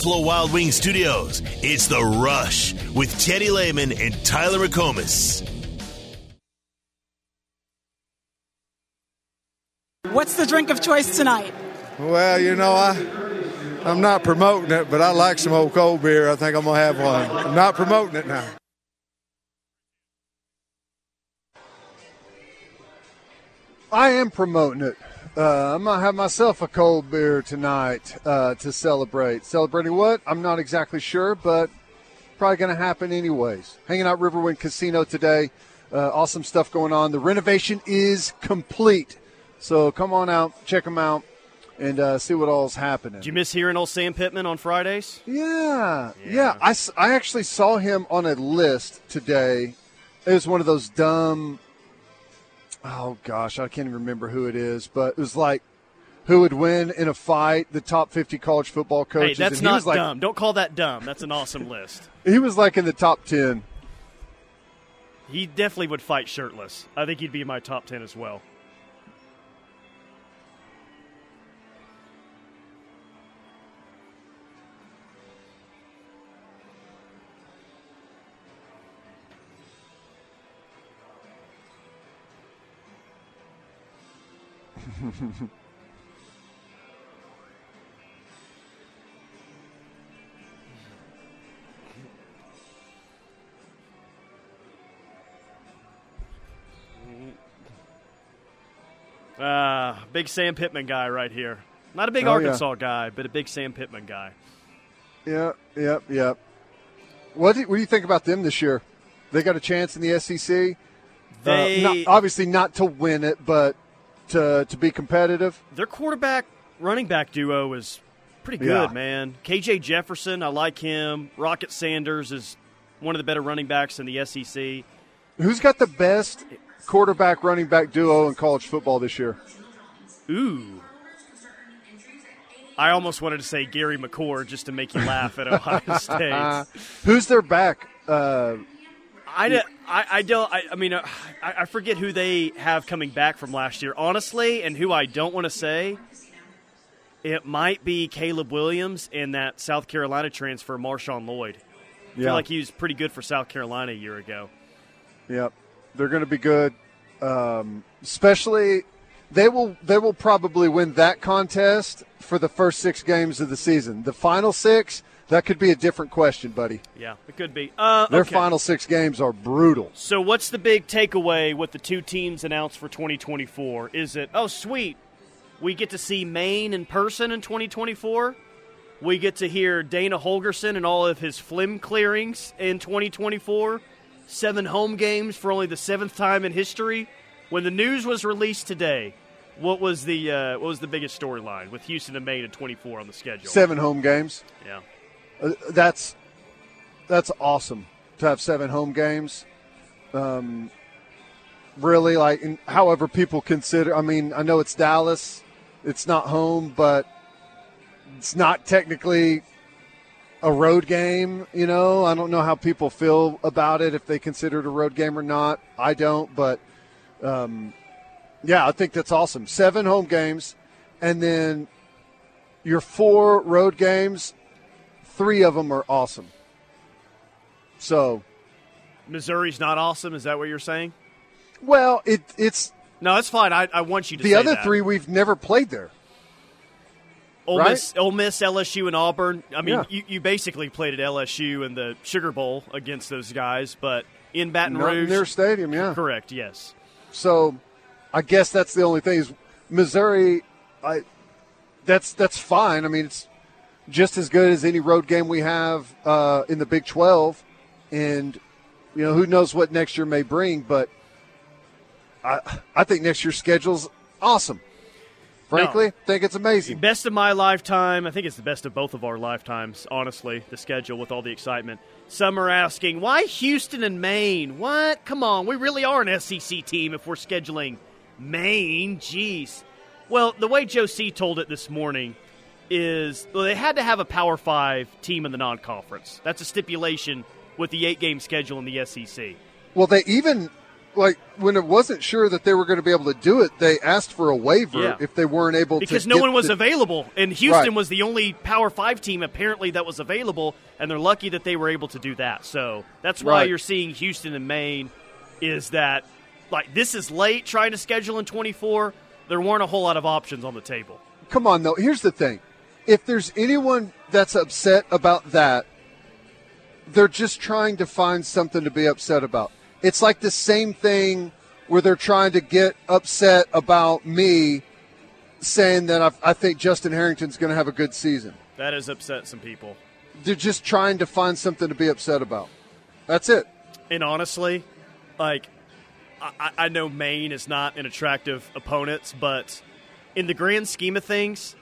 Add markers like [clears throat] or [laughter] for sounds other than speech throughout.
Buffalo Wild Wings Studios. It's The Rush with Teddy Lehman and Tyler McComas. What's the drink of choice tonight? Well, you know, I I'm not promoting it, but I like some old cold beer. I think I'm gonna have one. I'm not promoting it now. I am promoting it. Uh, I'm gonna have myself a cold beer tonight uh, to celebrate. Celebrating what? I'm not exactly sure, but probably gonna happen anyways. Hanging out Riverwind Casino today. Uh, awesome stuff going on. The renovation is complete, so come on out, check them out, and uh, see what all's happening. Did you miss hearing old Sam Pittman on Fridays? Yeah, yeah. I I actually saw him on a list today. It was one of those dumb. Oh gosh, I can't even remember who it is, but it was like who would win in a fight? The top fifty college football Hey, coaches. that's and not like, dumb. Don't call that dumb. That's an awesome list. [laughs] He was like in the top ten. He definitely would fight shirtless. I think he'd be in my top 10 as well. Uh, [laughs] big Sam Pittman guy right here. Not a big Oh, yeah. Arkansas guy, but a big Sam Pittman guy. Yeah, yep, yep. What do, what do you think about them this year? They got a chance in the SEC. They- uh, not, obviously not to win it, but to to be competitive. Their quarterback running back duo is pretty good, Yeah. man. KJ Jefferson, I like him. Rocket Sanders is one of the better running backs in the SEC. Who's got the best quarterback running back duo in college football this year? Ooh. I almost wanted to say Gary McCord just to make you laugh at Ohio [laughs] State. Who's their back? Uh, I, don't- I, I don't. I, I mean, uh, I, I forget who they have coming back from last year, honestly, and who I don't want to say. It might be Caleb Williams and that South Carolina transfer, Marshawn Lloyd. I Yeah. feel like he was pretty good for South Carolina a year ago. Yep, they're going to be good. Um, especially, they will they will probably win that contest for the first six games of the season. The final six, that could be a different question, buddy. Yeah, it could be. Uh, Their okay. final six games are brutal. So, what's the big takeaway with the two teams announced for 2024? Is it, oh, sweet, we get to see Maine in person in 2024? We get to hear Dana Holgorsen and all of his flim clearings in 2024? Seven home games for only the seventh time in history? When the news was released today, what was the uh, what was the biggest storyline with Houston and Maine at 24 on the schedule? Seven home games. Yeah. Uh, that's that's awesome to have seven home games. Um, really, like, however people consider. I mean, I know it's Dallas, it's not home, but it's not technically a road game. You know, I don't know how people feel about it if they consider it a road game or not. I don't, but um, yeah, I think that's awesome. Seven home games, and then your four road games three of them are awesome. So, Missouri's not awesome. Is that what you're saying? well, it it's No, that's fine. I, I want you to the other that. three we've never played there. Ole right? Miss, Ole Miss, LSU, and Auburn. I mean, Yeah. you, you basically played at LSU in the Sugar Bowl against those guys, but in Baton Not in Rouge, their stadium, yeah. correct? Yes. So, I guess that's the only thing is Missouri. I that's that's fine. I mean, it's just as good as any road game we have uh, in the Big Twelve, and you know who knows what next year may bring. But I I think next year's schedule's awesome. Frankly, i think it's amazing. Best of my lifetime. I think it's the best of both of our lifetimes, honestly, the schedule with all the excitement. Some are asking, why Houston and Maine? What? Come on, we really are an SEC team if we're scheduling Maine. Jeez. Well, the way Joe C told it this morning is well, they had to have a Power Five team in the non conference. That's a stipulation with the eight game schedule in the SEC. Well, they even like when it wasn't sure that they were going to be able to do it, they asked for a waiver Yeah. if they weren't able because no one was the- available, and Houston Right. was the only Power Five team apparently that was available, and they're lucky that they were able to do that. So that's why Right. you're seeing Houston and Maine. Is that like this is late trying to schedule in 24? There weren't a whole lot of options on the table. Come on, though. Here's the thing: if there's anyone that's upset about that, they're just trying to find something to be upset about. It's like the same thing where they're trying to get upset about me saying that I, I think Justin Harrington's going to have a good season. That has upset some people. They're just trying to find something to be upset about. That's it. And honestly, like I, I know Maine is not an attractive opponent, but in the grand scheme of things,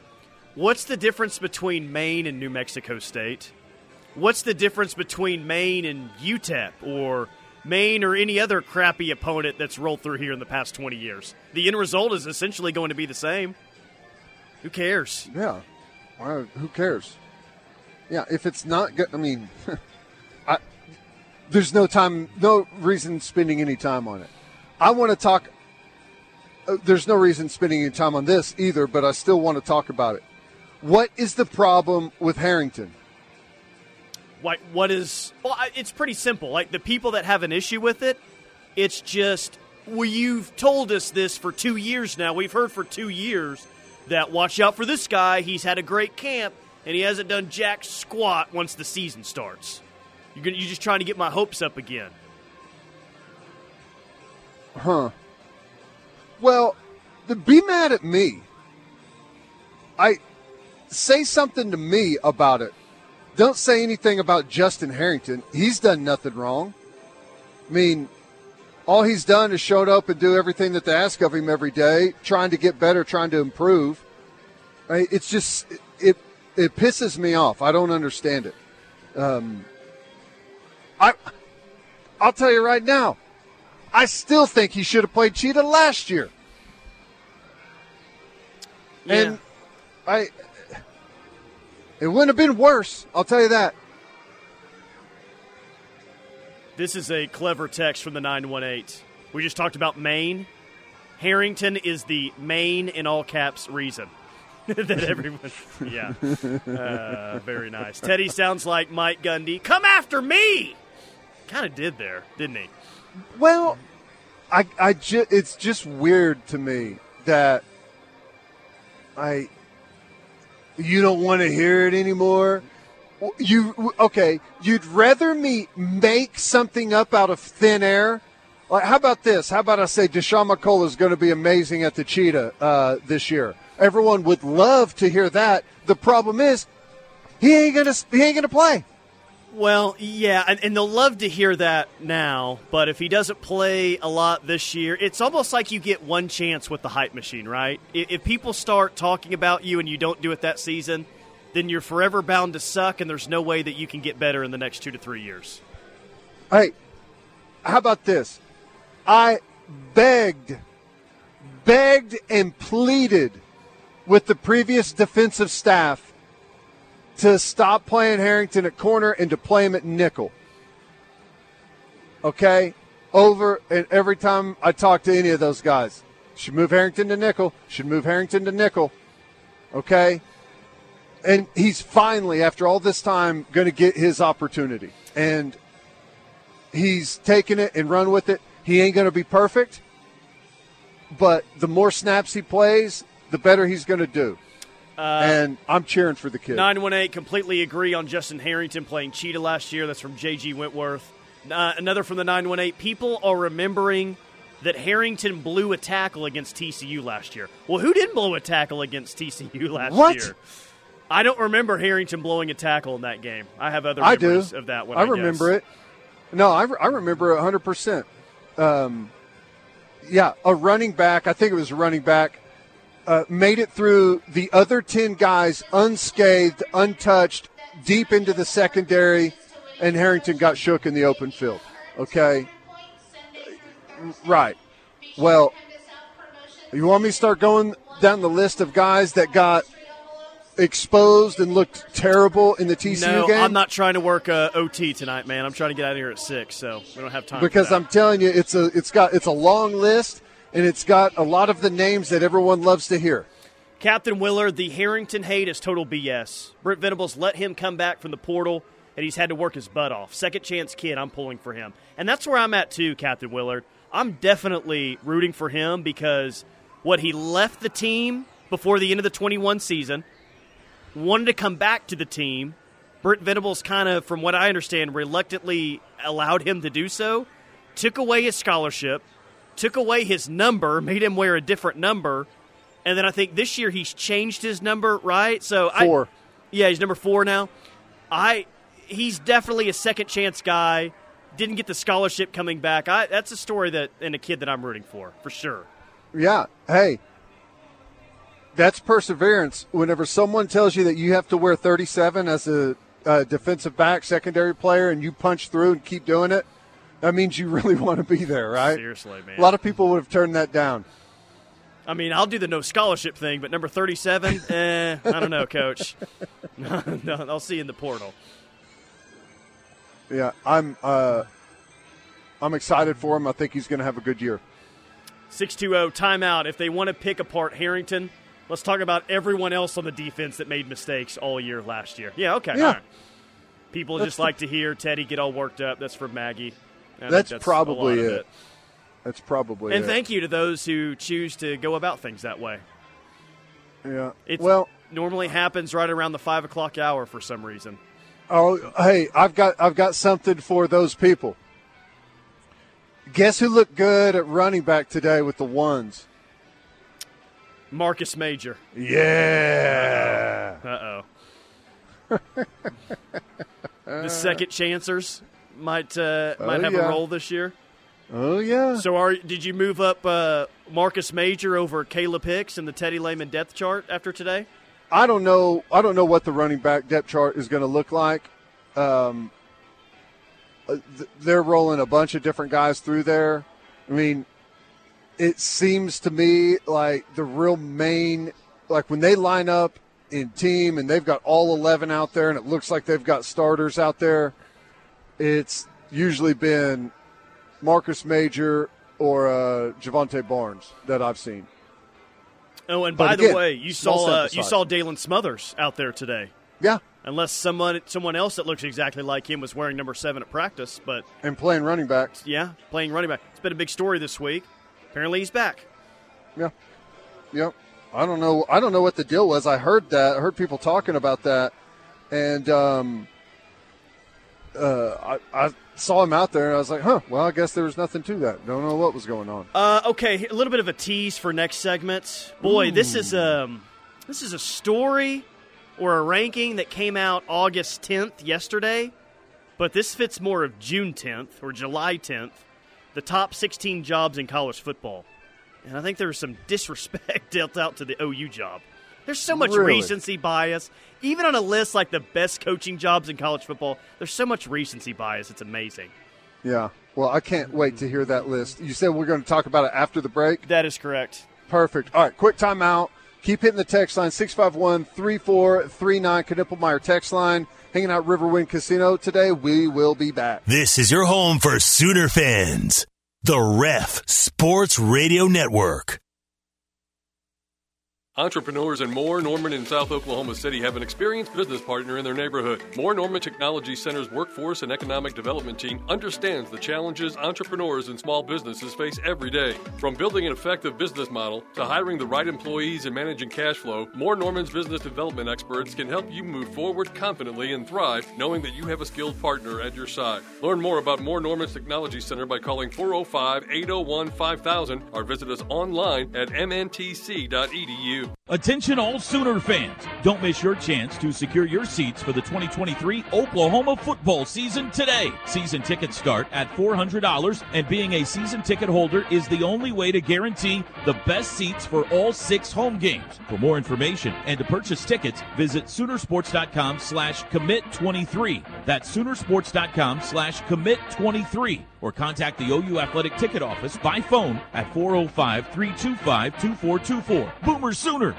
what's the difference between Maine and New Mexico State? What's the difference between Maine and UTEP or Maine or any other crappy opponent that's rolled through here in the past 20 years? The end result is essentially going to be the same. Who cares? Yeah. Who cares? Yeah, if it's not good, I mean, [laughs] I, there's no time, no reason spending any time on it. I want to talk. Uh, there's no reason spending any time on this either, but I still want to talk about it. What is the problem with Harrington? Like, what is. Well, it's pretty simple. Like, the people that have an issue with it, it's just. Well, you've told us this for two years now. We've heard for two years that watch out for this guy. He's had a great camp, and he hasn't done jack squat once the season starts. You're, gonna, you're just trying to get my hopes up again. Huh. Well, th- be mad at me. I say something to me about it. Don't say anything about Justin Harrington. He's done nothing wrong. I mean, all he's done is showed up and do everything that they ask of him every day, trying to get better, trying to improve. It's just it it pisses me off. I don't understand it. Um, I I'll tell you right now. I still think he should have played Cheetah last year. Yeah. And I it wouldn't have been worse, I'll tell you that. This is a clever text from the 918. We just talked about Maine. Harrington is the main in all caps reason [laughs] that everyone. Yeah. Uh, very nice. Teddy sounds like Mike Gundy. Come after me! Kind of did there, didn't he? Well, I I ju- it's just weird to me that I you don't want to hear it anymore. You okay? You'd rather me make something up out of thin air? Like, how about this? How about I say Dasan McCullough is going to be amazing at the Cheetah uh, this year? Everyone would love to hear that. The problem is, he ain't gonna he ain't gonna play. Well, yeah, and, and they'll love to hear that now, but if he doesn't play a lot this year, it's almost like you get one chance with the hype machine, right? If, if people start talking about you and you don't do it that season, then you're forever bound to suck, and there's no way that you can get better in the next two to three years. Hey, how about this? I begged, begged and pleaded with the previous defensive staff to stop playing Harrington at corner and to play him at nickel. Okay? Over and every time I talk to any of those guys, should move Harrington to nickel, should move Harrington to nickel. Okay? And he's finally, after all this time, going to get his opportunity. And he's taken it and run with it. He ain't going to be perfect, but the more snaps he plays, the better he's going to do. And I'm cheering for the kid. 918 completely agree on Justin Harrington playing Cheetah last year. That's from JG Wentworth. Uh, another from the 918. People are remembering that Harrington blew a tackle against TCU last year. Well, who didn't blow a tackle against TCU [laughs] last What? year? I don't remember Harrington blowing a tackle in that game. I have other memories of that one. I I, guess. remember it. No, I, re- I remember it 100%. Um, yeah, a running back, I think it was a running back, uh, made it through the other 10 guys unscathed, untouched, deep into the secondary, and Harrington got shook in the open field. Okay? Right. Well, you want me to start going down the list of guys that got exposed and looked terrible in the TCU no, game? I'm not trying to work uh, OT tonight, man. I'm trying to get out of here at six, so we don't have time. because I'm telling you, it's a it's got it's a long list and it's got a lot of the names that everyone loves to hear. Captain Willard, the Harrington hate is total BS. Brent Venables let him come back from the portal, and he's had to work his butt off. Second chance kid, I'm pulling for him, and that's where I'm at too, Captain Willard. I'm definitely rooting for him because what he left the team before the end of the 21 season, wanted to come back to the team. Brent Venables kind of, from what I understand, reluctantly allowed him to do so. Took away his scholarship, took away his number, made him wear a different number, and then I think this year he's changed his number, right? So Four. I, yeah, he's number four now. I he's definitely a second chance guy. Didn't get the scholarship coming back. I, that's a story that and a kid that I'm rooting for for sure. Yeah. Hey, that's perseverance. Whenever someone tells you that you have to wear 37 as a, a defensive back, secondary player, and you punch through and keep doing it, that means you really [laughs] want to be there, right? Seriously, man. A lot of people would have turned that down. I mean, I'll do the no scholarship thing, but number 37, [laughs] eh, I don't know, coach. [laughs] no, I'll see you in the portal. Yeah, I'm. Uh, I'm excited for him. I think he's going to have a good year. 620 timeout. If they want to pick apart Harrington, let's talk about everyone else on the defense that made mistakes all year last year. Yeah, okay. Yeah. All right. People That's just the- like to hear Teddy get all worked up. That's for Maggie. Think That's, probably of it. That's probably it. And it. thank you to those who choose to go about things that way. Yeah. It well, normally happens right around the five o'clock hour for some reason. Oh, hey, I've got I've got something for those people. Guess who looked good at running back today with the ones? Marcus Major. Yeah. Uh oh. [laughs] the second chancers might uh, might Oh, have yeah. a role this year. Oh yeah. So, are did you move up uh, Marcus Major over Kalib Hicks in the Teddy Lehman depth chart after today? I don't know. I don't know what the running back depth chart is going to look like. Um, uh, they're rolling a bunch of different guys through there. I mean, it seems to me like the real main, like when they line up in team and they've got all eleven out there, and it looks like they've got starters out there. It's usually been Marcus Major or uh, Jovantae Barnes that I've seen. Oh, and But by again, the way, you saw uh, you saw Daylan Smothers out there today. Yeah, Unless someone someone else that looks exactly like him was wearing number seven at practice, but and playing running back. yeah, playing running back. It's been a big story this week. Apparently, he's back. Yeah. Yep. I don't know. I don't know what the deal was. I heard that. I heard people talking about that, and um, uh, I, I saw him out there, and I was like, "Huh." Well, I guess there was nothing to that. Don't know what was going on. Uh, okay, a little bit of a tease for next segment. Boy, this is um, this is a story or a ranking that came out August 10th yesterday, but this fits more of June 10th or July 10th. The top 16 jobs in college football, and I think there was some [laughs] disrespect dealt out to the OU job. There's so much Really? recency bias, even on a list like the best coaching jobs in college football. There's so much recency bias. It's amazing. Yeah. Well, I can't wait to hear that list. You said we're going to talk about it after the break. That is correct. Perfect. All right, quick timeout. Keep hitting the text line 651 3439 Knippelmeyer text line. Hanging out Riverwind Casino today. We will be back. This is your home for Sooner fans. The Ref Sports Radio Network. Entrepreneurs in Moore Norman in South Oklahoma City have an experienced business partner in their neighborhood. Moore Norman Technology Center's workforce and economic development team understands the challenges entrepreneurs and small businesses face every day. From building an effective business model to hiring the right employees and managing cash flow, Moore Norman's business development experts can help you move forward confidently and thrive knowing that you have a skilled partner at your side. Learn more about Moore Norman's Technology Center by calling 405 801 5000 or visit us online at mntc.edu. Attention all Sooner fans. Don't miss your chance to secure your seats for the 2023 Oklahoma football season today. Season tickets start at $400 and being a season ticket holder is the only way to guarantee the best seats for all six home games. For more information and to purchase tickets, visit Soonersports.com slash commit23. That's Soonersports.com slash commit23 or contact the OU Athletic Ticket Office by phone at 405 325 2424. Boomer Sooner!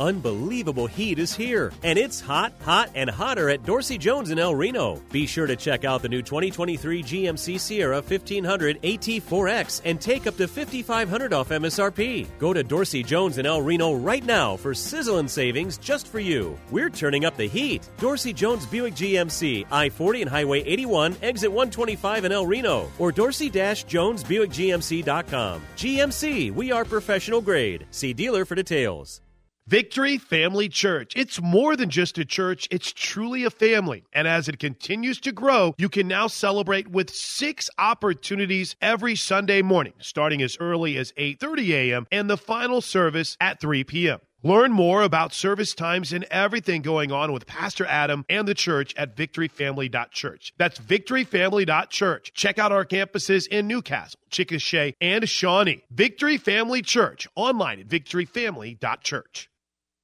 Unbelievable heat is here, and it's hot, hot, and hotter at Dorsey Jones in El Reno. Be sure to check out the new 2023 GMC Sierra 1500 AT4X and take up to 5500 off MSRP. Go to Dorsey Jones in El Reno right now for sizzling savings just for you. We're turning up the heat. Dorsey Jones Buick GMC, I 40 and Highway 81, exit 125 in El Reno, or dorsey-jonesbuickgmc.com. GMC, we are professional grade. See dealer for details. Victory Family Church. It's more than just a church, it's truly a family. And as it continues to grow, you can now celebrate with 6 opportunities every Sunday morning, starting as early as 8:30 a.m. and the final service at 3 p.m. Learn more about service times and everything going on with Pastor Adam and the church at victoryfamily.church. That's victoryfamily.church. Check out our campuses in Newcastle, Chickasha, and Shawnee. Victory Family Church, online at victoryfamily.church.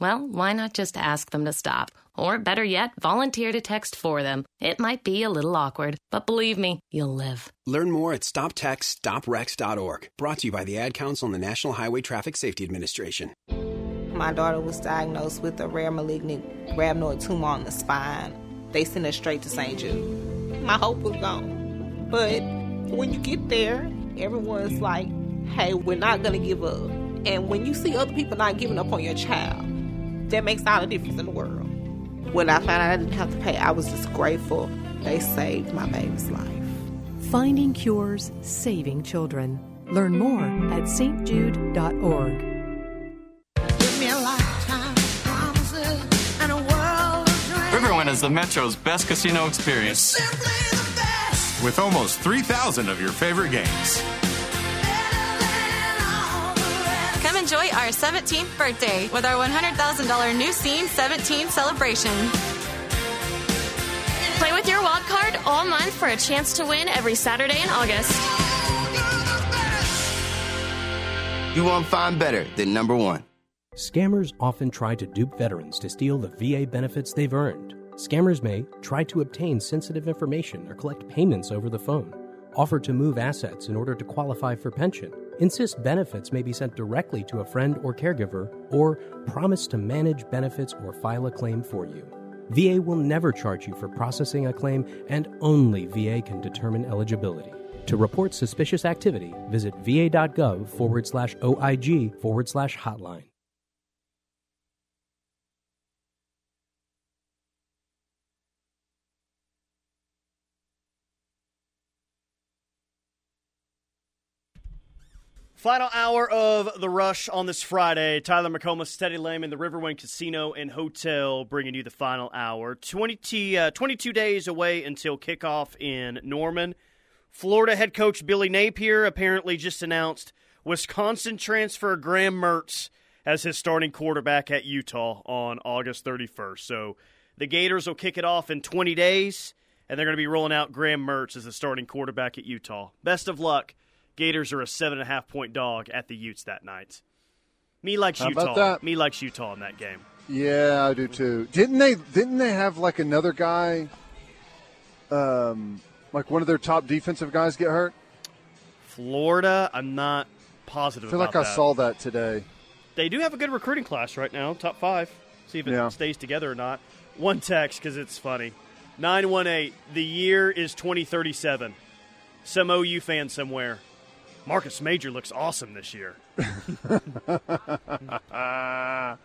Well, why not just ask them to stop? Or better yet, volunteer to text for them. It might be a little awkward, but believe me, you'll live. Learn more at stoptextsstopwrecks.org. Brought to you by the Ad Council and the National Highway Traffic Safety Administration. My daughter was diagnosed with a rare malignant rhabdoid tumor on the spine. They sent her straight to St. Jude. My hope was gone. But when you get there, everyone's like, hey, we're not going to give up. And when you see other people not giving up on your child, that makes all the difference in the world. When I found out I didn't have to pay, I was just grateful they saved my baby's life. Finding cures, saving children. Learn more at stjude.org. Riverwind is the Metro's best casino experience. With almost 3,000 of your favorite games. Enjoy our 17th birthday with our $100,000 new scene 17 celebration. Play with your wild card all month for a chance to win every Saturday in August. You won't find better than number one. Scammers often try to dupe veterans to steal the VA benefits they've earned. Scammers may try to obtain sensitive information or collect payments over the phone, offer to move assets in order to qualify for pension, insist benefits may be sent directly to a friend or caregiver, or promise to manage benefits or file a claim for you. VA will never charge you for processing a claim, and only VA can determine eligibility. To report suspicious activity, visit va.gov forward slash OIG forward slash hotline. Final hour of the rush on this Friday. Tyler McComas, Teddy Lehman, the Riverwind Casino and Hotel, bringing you the final hour. 20, uh, 22 days away until kickoff in Norman. Florida head coach Billy Napier apparently just announced Wisconsin transfer Graham Mertz as his starting quarterback at Utah on August 31st. So the Gators will kick it off in 20 days, and they're going to be rolling out Graham Mertz as the starting quarterback at Utah. Best of luck. Gators are a seven and a half point dog at the Utes that night. Me likes How Utah. Me likes Utah in that game. Yeah, I do too. Didn't they? Didn't they have like another guy, um, like one of their top defensive guys get hurt? Florida, I'm not positive. I feel like I that. saw that today. They do have a good recruiting class right now, top five. See if it Yeah. stays together or not. One text because it's funny. Nine one eight. The year is twenty thirty seven. Some OU fan somewhere. Marcus Major looks awesome this year. [laughs]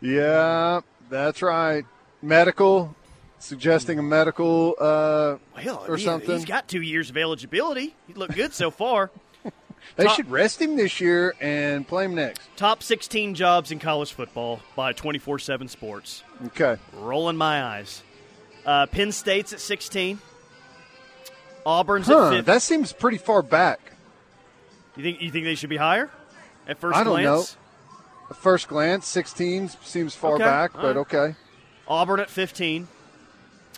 Yeah, that's right. Medical, suggesting a medical uh, Well, or he- something. He's got two years of eligibility. He looked good so far. [laughs] they top- should rest him this year and play him next. Top 16 jobs in college football by 24 7 Sports. Okay. Rolling my eyes. Uh, Penn State's at 16. Auburn's Huh, at 15. that seems pretty far back. You think, you think they should be higher? At first I don't glance? know. At first glance, 16 seems far Okay, back, all but right. okay. Auburn at 15.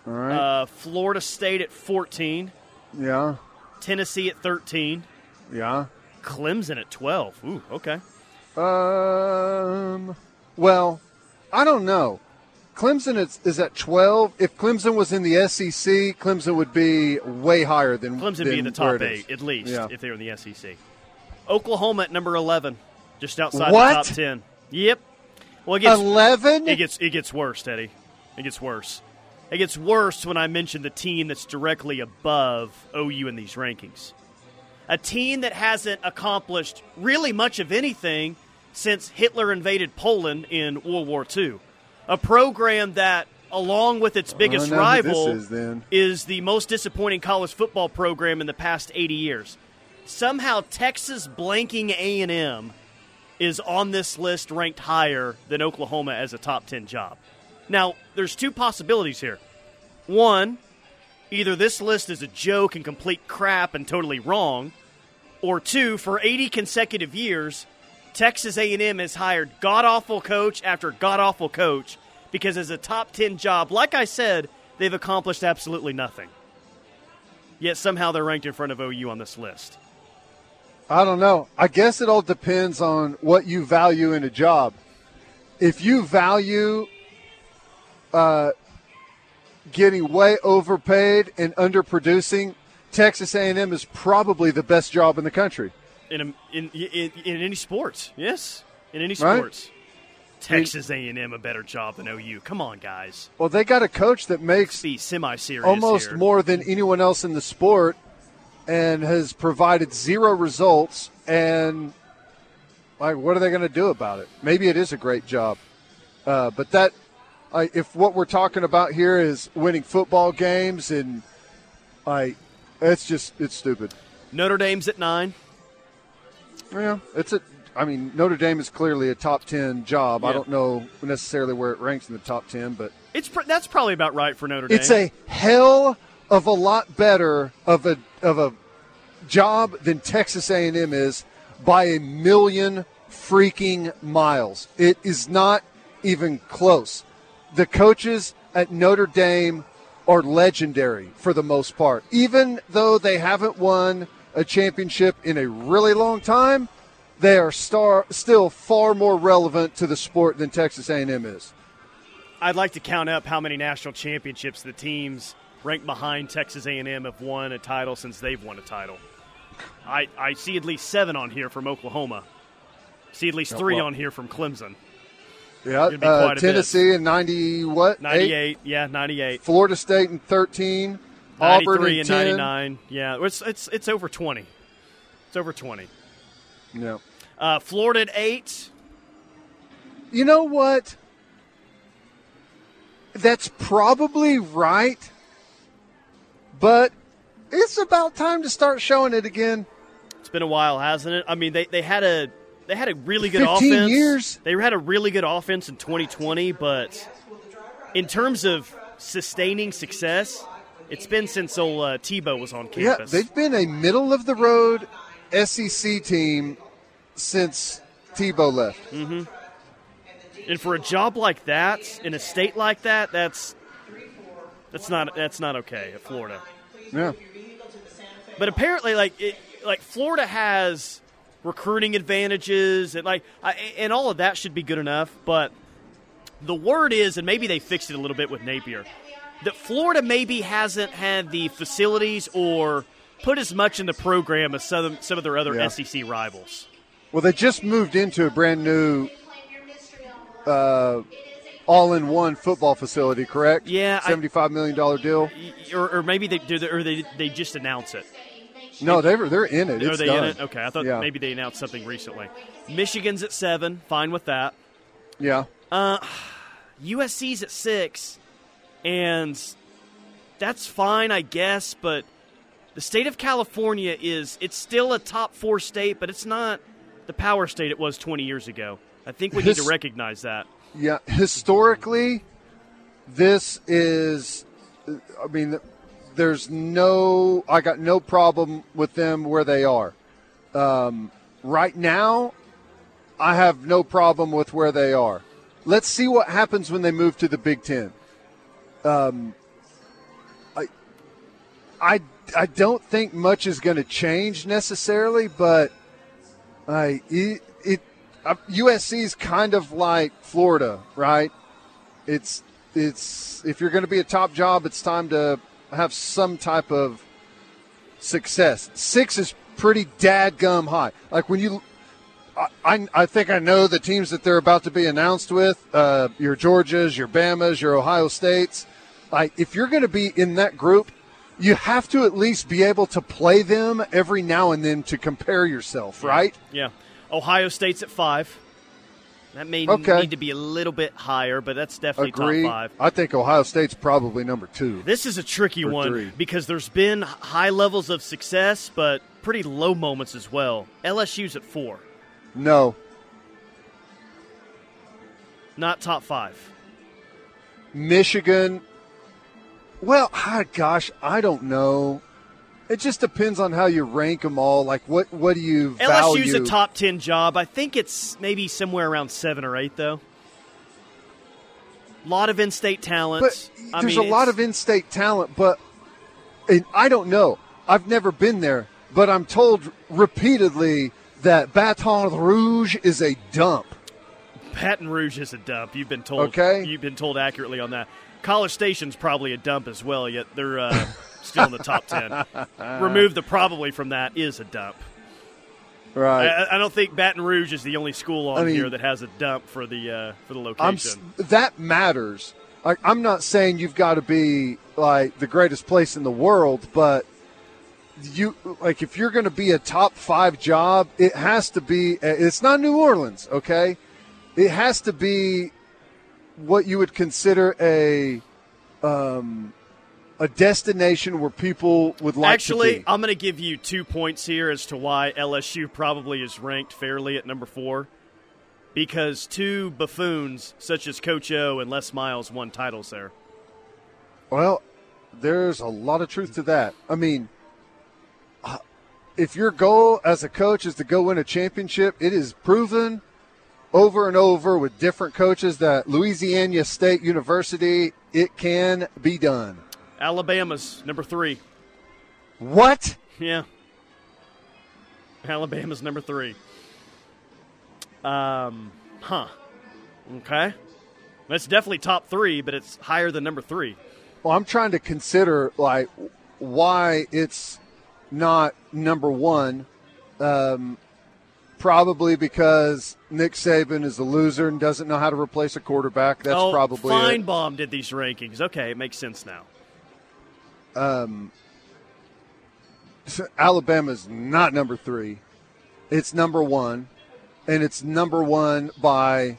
All right. Uh, Florida State at 14. yeah, Tennessee at 13. yeah. Clemson at 12. Ooh, okay. Um, well, I don't know. Clemson is, is at 12. If Clemson was in the SEC, Clemson would be way higher than Clemson than be in the top eight at least Yeah. if they were in the SEC. Oklahoma at number eleven, just outside What? the top ten. Yep. Well, it gets 11? It gets it gets worse, Teddy. It gets worse. It gets worse when I mention the team that's directly above OU in these rankings. A team that hasn't accomplished really much of anything since Hitler invaded Poland in World War II. A program that, along with its biggest rival, is, is the most disappointing college football program in the past 80 years. Somehow Texas blanking A&M is on this list ranked higher than Oklahoma as a top 10 job. Now, there's two possibilities here. One, either this list is a joke and complete crap and totally wrong, or two, for 80 consecutive years, Texas A&M has hired god-awful coach after god-awful coach because as a top 10 job, like I said, they've accomplished absolutely nothing. Yet somehow they're ranked in front of OU on this list. I don't know. I guess it all depends on what you value in a job. If you value uh, getting way overpaid and underproducing, Texas A&M is probably the best job in the country. in a, in, in in any sports. Yes, in any Right. sports. Texas A&M a better job than OU. Come on, guys. Well, they got a coach that makes Be semi-serious. almost here. more than anyone else in the sport and has provided zero results and like what are they going to do about it? Maybe it is a great job. Uh, but that I if what we're talking about here is winning football games and I it's just it's stupid. Notre Dame's at nine. yeah it's a I mean Notre Dame is clearly a top 10 job. I don't know necessarily where it ranks in the top 10 but It's pr- that's probably about right for Notre Dame. It's a hell of a lot better of a of a job than Texas A&M is by a million freaking miles. It is not even close. The coaches at Notre Dame are legendary for the most part. Even though they haven't won a championship in a really long time, they are star, still far more relevant to the sport than Texas A&M is. I'd like to count up how many national championships the teams ranked behind Texas A&M have won a title since they've won a title. I, I see at least seven on here from Oklahoma. See at least three on here from Clemson. Yeah, uh, quite a bit. Tennessee in 90 what? Eight? 98, yeah, 98. Florida State in 13, Auburn in and 99. Yeah, it's, it's it's over 20. It's over 20. Yeah. Uh, Florida at 8. You know what? That's probably right, but it's about time to start showing it again. It's been a while, hasn't it? I mean, they, they had a they had a really good 15 offense. years. They had a really good offense in 2020, but in terms of sustaining success, it's been since old uh, Tebow was on campus. Yeah, they've been a middle of the road SEC team since Tebow left. hmm And for a job like that in a state like that, that's that's not that's not okay at Florida. Yeah. But apparently, like it, like Florida has recruiting advantages and like I, and all of that should be good enough. But the word is, and maybe they fixed it a little bit with Napier, that Florida maybe hasn't had the facilities or put as much in the program as some some of their other Yeah. SEC rivals. Well, they just moved into a brand new uh, all-in-one football facility, correct? Yeah, seventy-five million dollar deal. Or, or maybe they do, or they they just announce it. No, they were they're in it. Are they done. in it? Okay, I thought Yeah. maybe they announced something recently. Michigan's at seven, fine with that. Yeah. Uh, USC's at six, and that's fine, I guess. But the state of California is it's still a top four state, but it's not the power state it was 20 years ago. I think we need to recognize that. Yeah, historically, this is. I mean, there's no. I got no problem with them where they are. Um, right now, I have no problem with where they are. Let's see what happens when they move to the Big Ten. Um, I, I, I don't think much is going to change necessarily, but I it, it is kind of like Florida, right? It's it's if you're going to be a top job, it's time to have some type of success. Six is pretty dadgum high. Like when you, I, I think I know the teams that they're about to be announced with. Uh, your Georgias, your Bamas, your Ohio States. Like if you're going to be in that group, you have to at least be able to play them every now and then to compare yourself, right? Yeah. Ohio State's at five. That may Okay. need to be a little bit higher, but that's definitely top five. I think Ohio State's probably number two. This is a tricky one three. because there's been high levels of success, but pretty low moments as well. LSU's at four, No, not top five. Michigan. Well, ah, gosh, I don't know. It just depends on how you rank them all. Like, what what do you value? LSU's a top ten job. I think it's maybe somewhere around seven or eight, though. A lot of in-state talent. But I there's mean, a lot of in-state talent, but I don't know. I've never been there, but I'm told repeatedly that Baton Rouge is a dump. Baton Rouge is a dump. You've been told. Okay. You've been told accurately on that. College Station's probably a dump as well. Yet they're uh, [laughs] still in the top ten. Remove the probably from that is a dump. Right. I, I don't think Baton Rouge is the only school on I mean- here that has a dump for the uh, for the I'm location. that matters. Like, I'm not saying you've got to be like the greatest place in the world, but you like if you're going to be a top five job, it has to be. It's not New Orleans, okay? It has to be what you would consider a um, a destination where people would like Actually, to be. Actually, I'm going to give you two points here as to why LSU probably is ranked fairly at number four. Because two buffoons such as Coach O and Les Miles won titles there. Well, there's a lot of truth to that. I mean, if your goal as a coach is to go win a championship, it is proven over and over with different coaches that Louisiana State University, it can be done. Alabama's number three. What? Yeah. Alabama's number three. Um, huh. Okay. That's definitely top three, but it's higher than number three. Well, I'm trying to consider like why it's not number one. Um, probably because Nick Saban is a loser and doesn't know how to replace a quarterback. That's oh, probably it. Finebaum did these rankings. Okay, it makes sense now. Um, so Alabama's not number three. It's number one, and it's number one by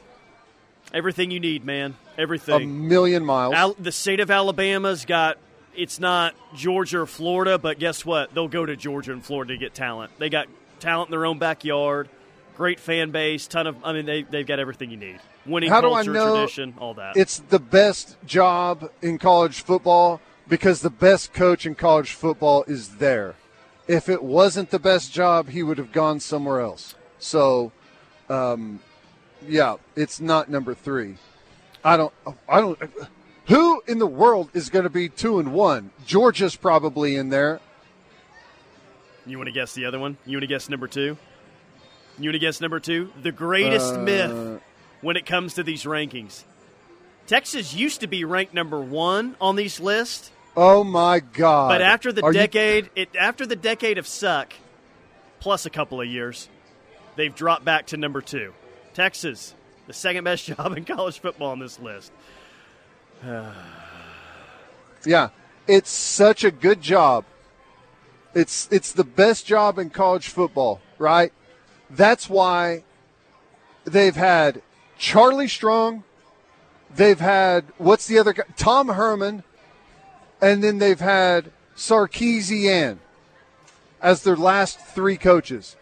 Everything you need, man. Everything. A million miles. Al- the state of Alabama's got. It's not Georgia or Florida, but guess what? They'll go to Georgia and Florida to get talent. They got talent in their own backyard. Great fan base, ton of. I mean, they they've got everything you need. Winning How do I culture, know tradition, all that. It's the best job in college football because the best coach in college football is there. If it wasn't the best job, he would have gone somewhere else. So, um, yeah, it's not number three. I don't. I don't. Who in the world is going to be two and one? Georgia's probably in there. You want to guess the other one? You want to guess number two? You want to guess number two? The greatest Uh, myth when it comes to these rankings. Texas used to be ranked number one on these lists, Oh my God! but after the Are you- decade, it after the decade of suck, plus a couple of years, they've dropped back to number two. Texas, the second best [laughs] job in college football on this list. [sighs] Yeah, it's such a good job. It's it's the best job in college football, right? That's why they've had Charlie Strong, they've had what's the other guy? Tom Herman, and then they've had Sarkisian as their last three coaches.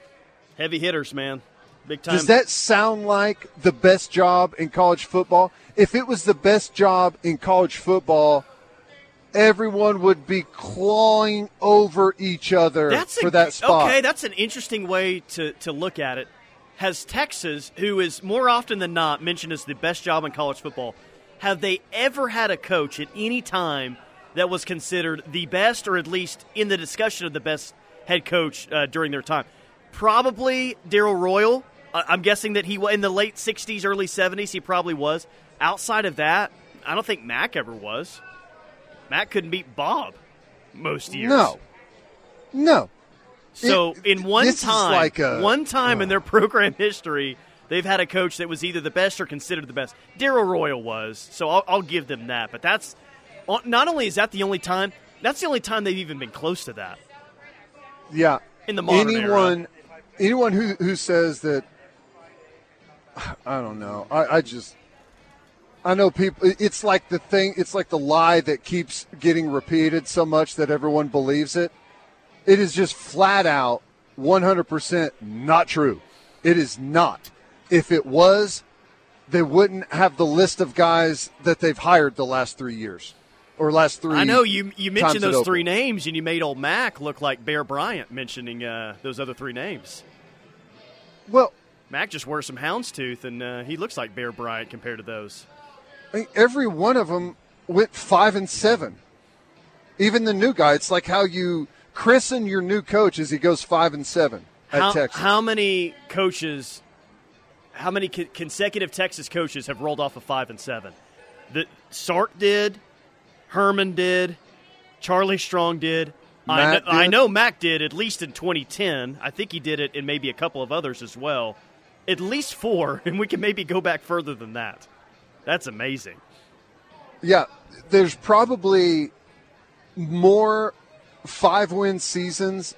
Heavy hitters, man, big time. Does that sound like the best job in college football? If it was the best job in college football, everyone would be clawing over each other That's for a, that spot. Okay, that's an interesting way to, to look at it. Has Texas, who is more often than not mentioned as the best job in college football, have they ever had a coach at any time that was considered the best, or at least in the discussion of the best head coach uh, during their time? Probably Darrell Royal I- I'm guessing that he wa- in the late '60s, early '70s, he probably was. Outside of that, I don't think Mack ever was. Mack couldn't beat Bob most years. No. No. So It- in one time, like a- one time in their program history, they've had a coach that was either the best or considered the best. Darrell Royal was, so I'll, I'll give them that. But that's uh, not only is that the only time, that's the only time they've even been close to that. Yeah. In the modern era. anyone, anyone who who says that, I don't know. I, I just, I know people. It's like the thing. It's like the lie that keeps getting repeated so much that everyone believes it. It is just flat out, one hundred percent not true. It is not. If it was, they wouldn't have the list of guys that they've hired the last three years, or last three. I know you you mentioned those three names, and you made old Mack look like Bear Bryant mentioning uh, those other three names. Well, Mack just wears some houndstooth, and uh, he looks like Bear Bryant compared to those. I mean, every one of them went five and seven. Even the new guy, it's like how you christen your new coach as he goes five and seven at How, Texas. how many coaches, how many co- consecutive Texas coaches have rolled off of five and seven? The Sark did, Herman did, Charlie Strong did. I know, Matt I know Mack did at least in 2010. I think he did it in maybe a couple of others as well. At least four, [laughs] and we can maybe go back further than that. That's amazing. yeah, there's probably more five win seasons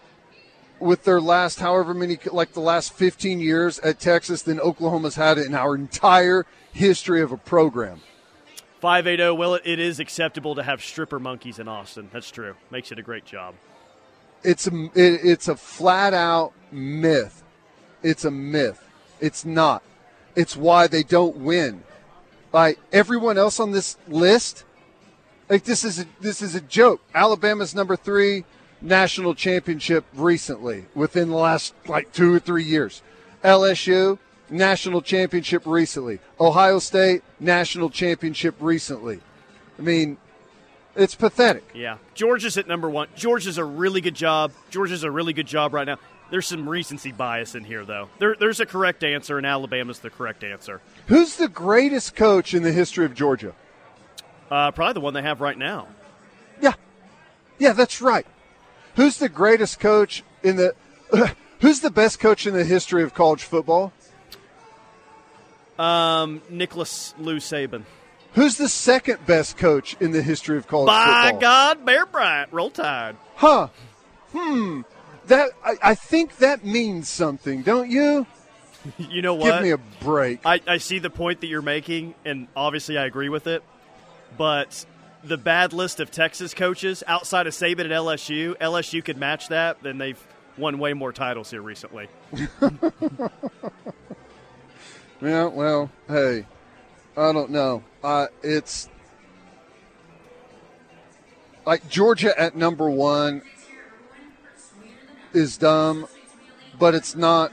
with their last however many, like the last 15 years at Texas than Oklahoma's had in our entire history of a program. 580, well, it, is acceptable to have stripper monkeys in Austin. That's true. Makes it a great job. It's a it, it's a flat out myth. It's a myth. It's not. It's why they don't win. Like everyone else on this list, like this is a, this is a joke. Alabama's number three national championship recently, within the last like two or three years. LSU national championship recently. Ohio State national championship recently. I mean, it's pathetic. Yeah. Georgia's at number one. Georgia's a really good job. Georgia's a really good job right now. There's some recency bias in here, though. There, there's a correct answer, and Alabama's the correct answer. Who's the greatest coach in the history of Georgia? Uh, probably the one they have right now. Yeah, Yeah, that's right. Who's the greatest coach in the? [clears throat] who's the best coach in the history of college football? Um, Nicholas Lou Saban. Who's the second best coach in the history of college By football? God, Bear Bryant, roll tide. Huh? Hmm. That I, I think that means something, don't you? [laughs] You know what? Give me a break. I, I see the point that you're making, and obviously I agree with it. But the bad list of Texas coaches outside of Saban at LSU, LSU could match that. Then they've won way more titles here recently. [laughs] Yeah, well, hey, I don't know. It's like Georgia at number one is dumb, but it's not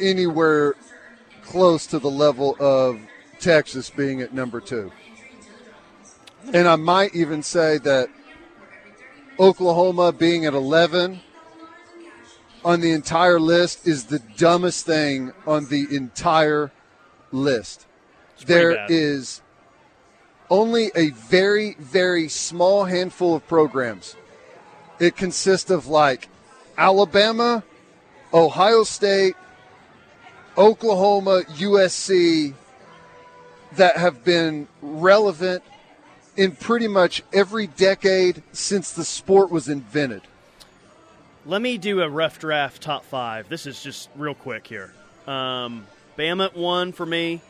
anywhere close to the level of Texas being at number two. And I might even say that Oklahoma being at 11 on the entire list is the dumbest thing on the entire list. There is only a very, very small handful of programs. It consists of like Alabama, Ohio State, Oklahoma, USC that have been relevant in pretty much every decade since the sport was invented. Let me do a rough draft top five. This is just real quick here. Um, Bama at one for me.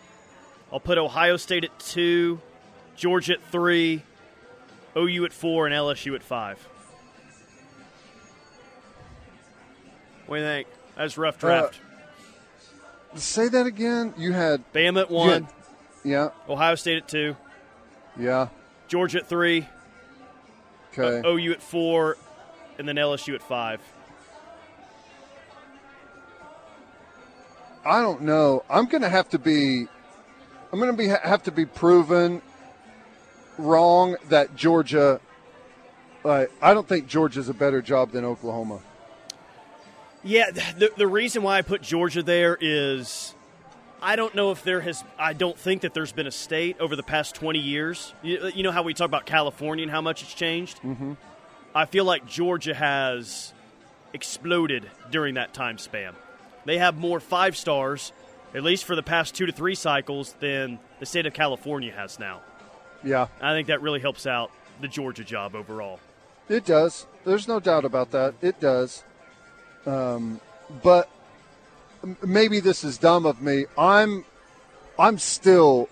I'll put Ohio State at two, Georgia at three, OU at four, and LSU at five. What do you think? That's a rough draft. Say that again. You had Bama at one, Yeah, Ohio State at two, yeah. Georgia at three, Okay. uh, OU at four, and then LSU at five. I don't know. I'm going to have to be. I'm going to be have to be proven wrong that Georgia. Uh, I don't think Georgia's a better job than Oklahoma. Yeah, the, the reason why I put Georgia there is I don't know if there has, I don't think that there's been a state over the past 20 years. You, you know how we talk about California and how much it's changed? Mm-hmm. I feel like Georgia has exploded during that time span. They have more five stars, at least for the past two to three cycles, than the state of California has now. Yeah. I think that really helps out the Georgia job overall. It does. There's no doubt about that. It does. Um, but maybe this is dumb of me. I'm, I'm still,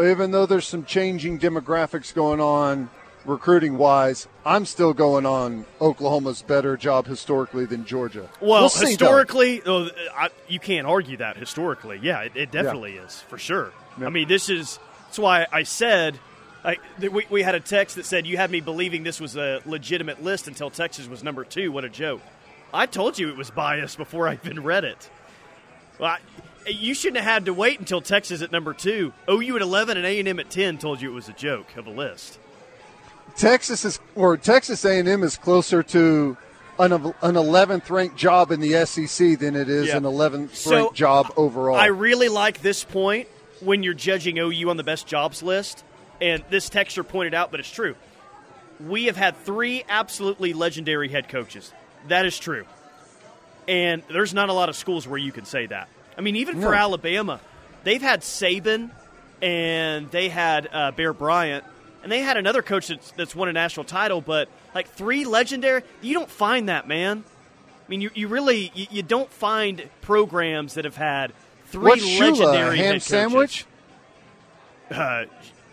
even though there's some changing demographics going on, recruiting wise, I'm still going on Oklahoma's better job historically than Georgia. Well, We'll see, though. historically, I, you can't argue that historically. Yeah, it, it definitely is for sure. I mean, this is that's why I said. I, th- we, we had a text that said you had me believing this was a legitimate list until Texas was number two. What a joke! I told you it was biased before I even read it. Well, I, you shouldn't have had to wait until Texas at number two. OU at eleven and A and M at ten told you it was a joke of a list. Texas is or Texas A&M is closer to an an 11th ranked job in the SEC than it is Yeah. an 11th So, ranked job overall. I really like this point when you're judging OU on the best jobs list, and this texture pointed out, but it's true. We have had three absolutely legendary head coaches. That is true. And there's not a lot of schools where you can say that. I mean, even for Alabama, they've had Saban and they had uh, Bear Bryant, and they had another coach that's, that's won a national title, but like three legendary, you don't find that, man. I mean, you, you really you, you don't find programs that have had three What's Shula, legendary a ham sandwich? Uh,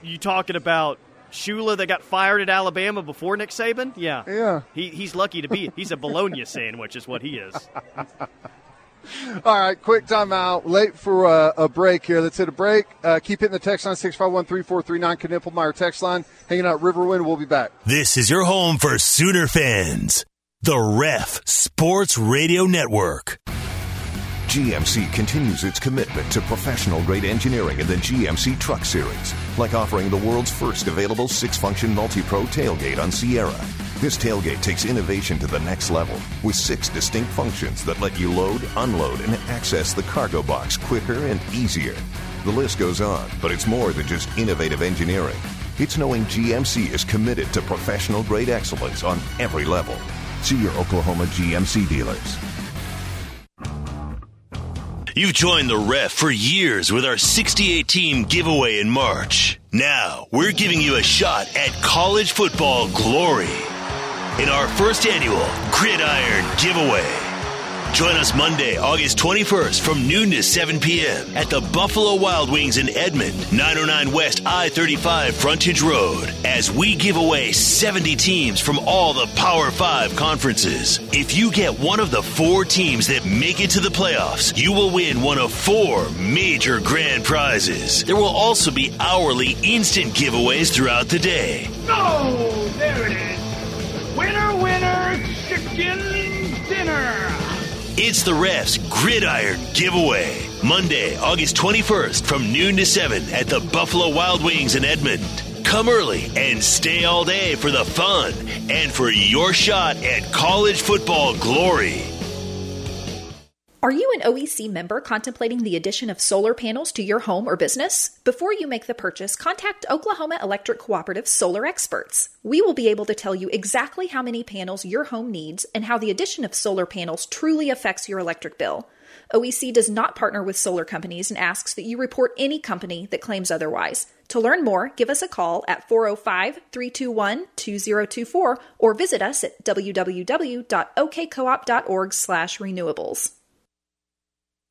you talking about Shula that got fired at Alabama before Nick Saban? Yeah, yeah. He, he's lucky to be. He's a bologna [laughs] sandwich, is what he is. [laughs] [laughs] All right, quick timeout. Late for a, a break here. Let's hit a break. Uh, keep hitting the text line 651 3439 Knippelmeyer text line. Hanging out Riverwind. We'll be back. This is your home for Sooner fans. The Ref Sports Radio Network. GMC continues its commitment to professional grade engineering in the GMC Truck Series, like offering the world's first available six function MultiPro tailgate on Sierra. This tailgate takes innovation to the next level with six distinct functions that let you load, unload, and access the cargo box quicker and easier. The list goes on, but it's more than just innovative engineering. It's knowing GMC is committed to professional grade excellence on every level. See your Oklahoma GMC dealers. You've joined the ref for years with our 68 team giveaway in March. Now, we're giving you a shot at college football glory in our first annual Gridiron Giveaway. Join us Monday, August 21st from noon to 7 p.m. at the Buffalo Wild Wings in Edmond, 909 West I 35 Frontage Road, as we give away 70 teams from all the Power 5 conferences. If you get one of the four teams that make it to the playoffs, you will win one of four major grand prizes. There will also be hourly instant giveaways throughout the day. Oh, there it is. Winner, winner, chicken dinner. It's the Refs Gridiron Giveaway. Monday, August 21st from noon to 7 at the Buffalo Wild Wings in Edmond. Come early and stay all day for the fun and for your shot at college football glory. Are you an OEC member contemplating the addition of solar panels to your home or business? Before you make the purchase, contact Oklahoma Electric Cooperative solar experts. We will be able to tell you exactly how many panels your home needs and how the addition of solar panels truly affects your electric bill. OEC does not partner with solar companies and asks that you report any company that claims otherwise. To learn more, give us a call at 405 321 2024 or visit us at www.okcoop.org/renewables.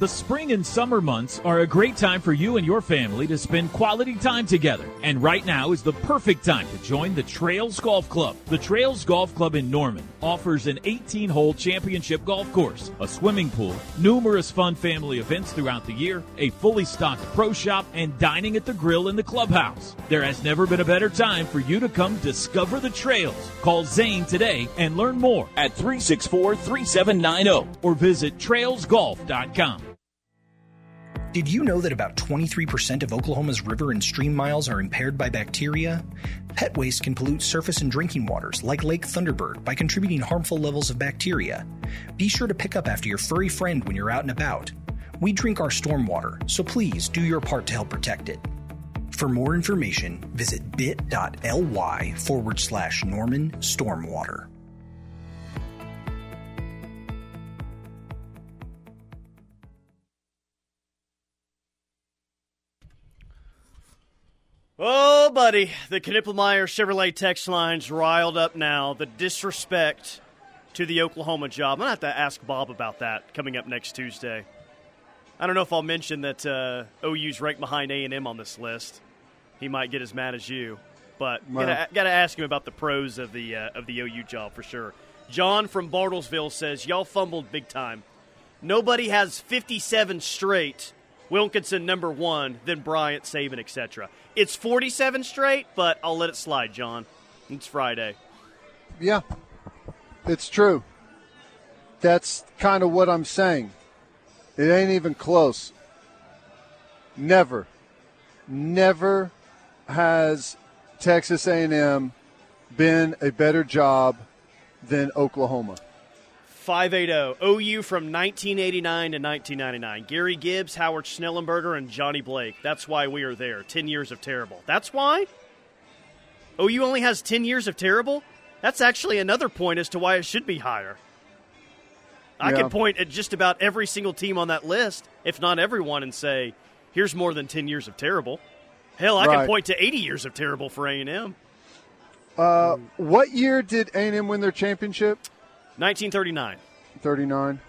The spring and summer months are a great time for you and your family to spend quality time together. And right now is the perfect time to join the Trails Golf Club. The Trails Golf Club in Norman offers an 18 hole championship golf course, a swimming pool, numerous fun family events throughout the year, a fully stocked pro shop, and dining at the grill in the clubhouse. There has never been a better time for you to come discover the trails. Call Zane today and learn more at 364 3790 or visit trailsgolf.com. Did you know that about 23% of Oklahoma's river and stream miles are impaired by bacteria? Pet waste can pollute surface and drinking waters like Lake Thunderbird by contributing harmful levels of bacteria. Be sure to pick up after your furry friend when you're out and about. We drink our stormwater, so please do your part to help protect it. For more information, visit bit.ly forward slash Norman Stormwater. Buddy, the Knippelmeyer Chevrolet text line's riled up now. The disrespect to the Oklahoma job. I'm going to have to ask Bob about that coming up next Tuesday. I don't know if I'll mention that uh, OU's ranked behind A&M on this list. He might get as mad as you, but Well. gotta, gotta ask him about the pros of the uh, of the OU job for sure. John from Bartlesville says y'all fumbled big time. Nobody has 57 straight. Wilkinson number one, then Bryant, Saban, etc. It's 47 straight, but I'll let it slide, John. It's Friday. Yeah, it's true. That's kind of what I'm saying. It ain't even close. Never, never has Texas A&M been a better job than Oklahoma. 580 OU from 1989 to 1999. Gary Gibbs, Howard Schnellenberger, and Johnny Blake. That's why we are there. 10 years of terrible. That's why? OU only has 10 years of terrible? That's actually another point as to why it should be higher. I Yeah. could point at just about every single team on that list, if not everyone, and say, here's more than 10 years of terrible. Hell, I Right. can point to 80 years of terrible for A&M. Uh, what year did A&M win their championship? 1939. 39.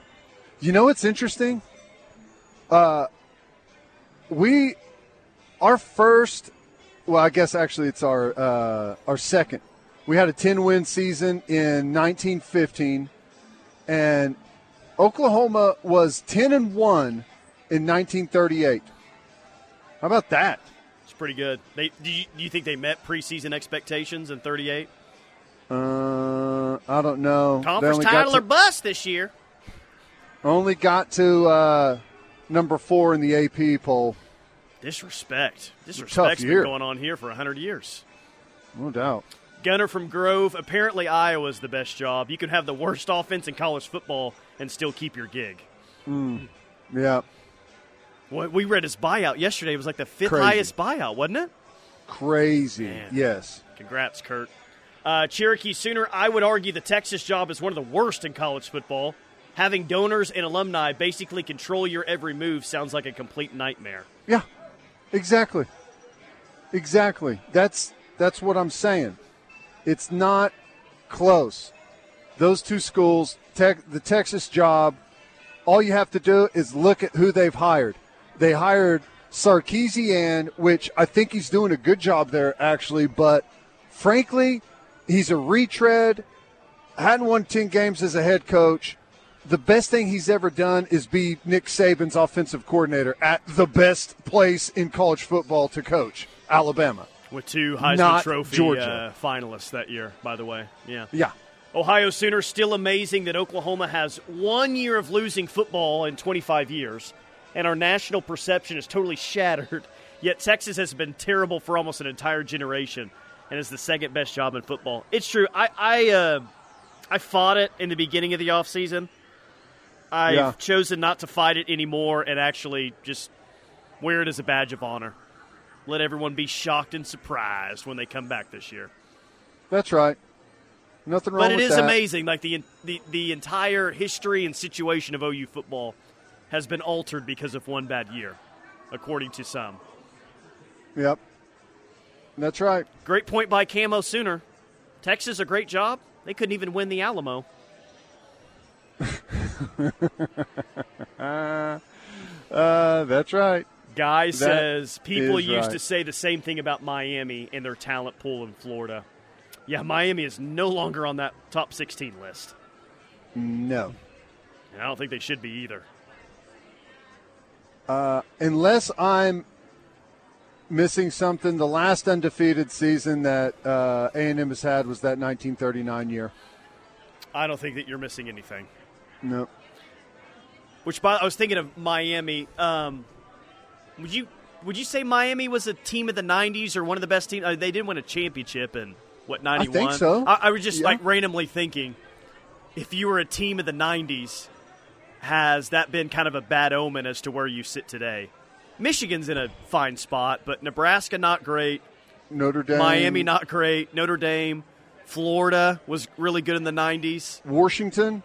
You know what's interesting? Uh, we, our first, well, I guess actually it's our uh, our second. We had a 10 win season in 1915, and Oklahoma was 10 and 1 in 1938. How about that? It's pretty good. They, do, you, do you think they met preseason expectations in 38? Uh, I don't know. Conference title to- or bust this year. Only got to uh, number four in the AP poll. Disrespect. Disrespect's been going on here for 100 years. No doubt. Gunner from Grove. Apparently, Iowa's the best job. You can have the worst offense in college football and still keep your gig. Mm. Yeah. What we read his buyout yesterday It was like the fifth Crazy. highest buyout, wasn't it? Crazy. Man. Yes. Congrats, Kurt. Uh, Cherokee Sooner, I would argue the Texas job is one of the worst in college football. Having donors and alumni basically control your every move sounds like a complete nightmare. Yeah. Exactly. Exactly. That's that's what I'm saying. It's not close. Those two schools, tech, the Texas job, all you have to do is look at who they've hired. They hired Sarkisian, which I think he's doing a good job there actually, but frankly, he's a retread. Hadn't won 10 games as a head coach. The best thing he's ever done is be Nick Saban's offensive coordinator at the best place in college football to coach, Alabama. With two Heisman Not Trophy Georgia. Uh, finalists that year, by the way. Yeah. Yeah. Ohio Sooners still amazing that Oklahoma has one year of losing football in 25 years, and our national perception is totally [laughs] shattered. Yet Texas has been terrible for almost an entire generation, and is the second best job in football. It's true. I I, uh, I fought it in the beginning of the offseason. I've Yeah. chosen not to fight it anymore and actually just wear it as a badge of honor. Let everyone be shocked and surprised when they come back this year. That's right. Nothing wrong But it is that. amazing. Like the, the the entire history and situation of OU football has been altered because of one bad year, according to some. Yep. That's right. Great point by Camo Sooner. Texas a great job. They couldn't even win the Alamo. [laughs] uh, that's right. Guy That says people used right. to say the same thing about Miami and their talent pool in Florida. Yeah, Miami is no longer on that top 16 list. No. And I don't think they should be either. Uh, unless I'm missing something, the last undefeated season that uh, A&M has had was that 1939 year. I don't think that you're missing anything. No. Which by, I was thinking of Miami. Um, would you would you say Miami was a team of the '90s or one of the best teams? Uh, they did win a championship in what '91. think so. I, I was just Yeah. like randomly thinking, if you were a team of the '90s, has that been kind of a bad omen as to where you sit today? Michigan's in a fine spot, but Nebraska not great. Notre Dame. Miami not great. Notre Dame, Florida was really good in the '90s. Washington.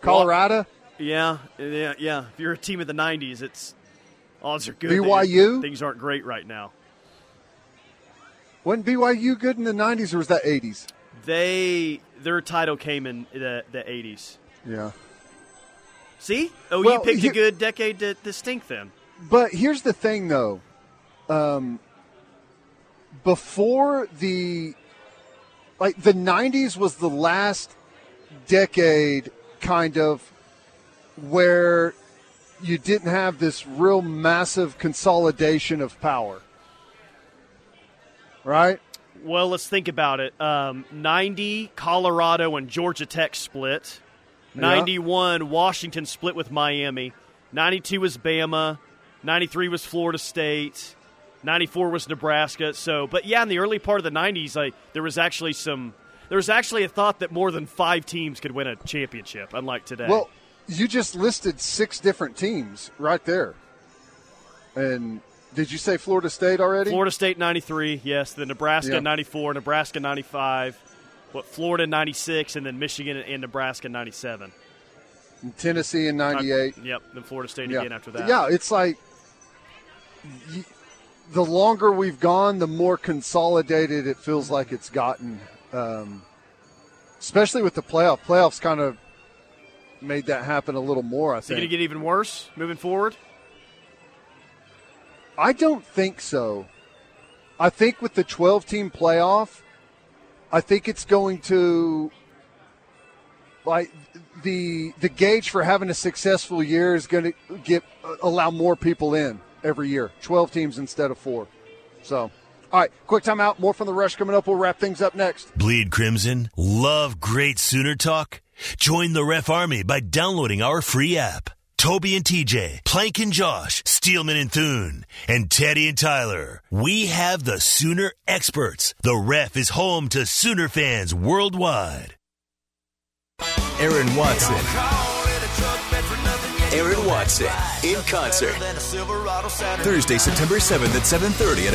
Colorado. Yeah, yeah, yeah. If you're a team of the '90s, it's odds are good. BYU? things aren't great right now. Wasn't BYU good in the 90s or was that 80s? They their title came in the the '80s. Yeah. See, oh, Well, you picked a good decade to, to stink then. But here's the thing, though. Um, before the like the '90s was the last decade, kind of, where you didn't have this real massive consolidation of power, right? Well, let's think about it. Um, 90, Colorado and Georgia Tech split. Yeah. 91, Washington split with Miami. 92 was Bama. 93 was Florida State. 94 was Nebraska. So, but yeah, in the early part of the 90s, like there was actually some. There was actually a thought that more than five teams could win a championship, unlike today. Well, you just listed six different teams right there. And did you say Florida State already? Florida State 93, yes. The Nebraska Yeah. 94, Nebraska 95, what Florida 96, and then Michigan and Nebraska 97. And Tennessee in '98. Yep, then Florida State yeah. again after that. Yeah, it's like the longer we've gone, the more consolidated it feels like it's gotten. Um, especially with the playoff. Playoffs kind of made that happen a little more. I think. Is it going to get even worse moving forward? I don't think so. I think with the 12 team playoff, I think it's going to like the the gauge for having a successful year is going to get allow more people in every year. 12 teams instead of 4. So, all right, quick timeout. More from the rush coming up. We'll wrap things up next. Bleed Crimson? Love great Sooner talk? Join the Ref Army by downloading our free app. Toby and TJ, Plank and Josh, Steelman and Thune, and Teddy and Tyler. We have the Sooner experts. The Ref is home to Sooner fans worldwide. Aaron Watson. Aaron Watson in concert. Thursday, September 7th at 7:30 at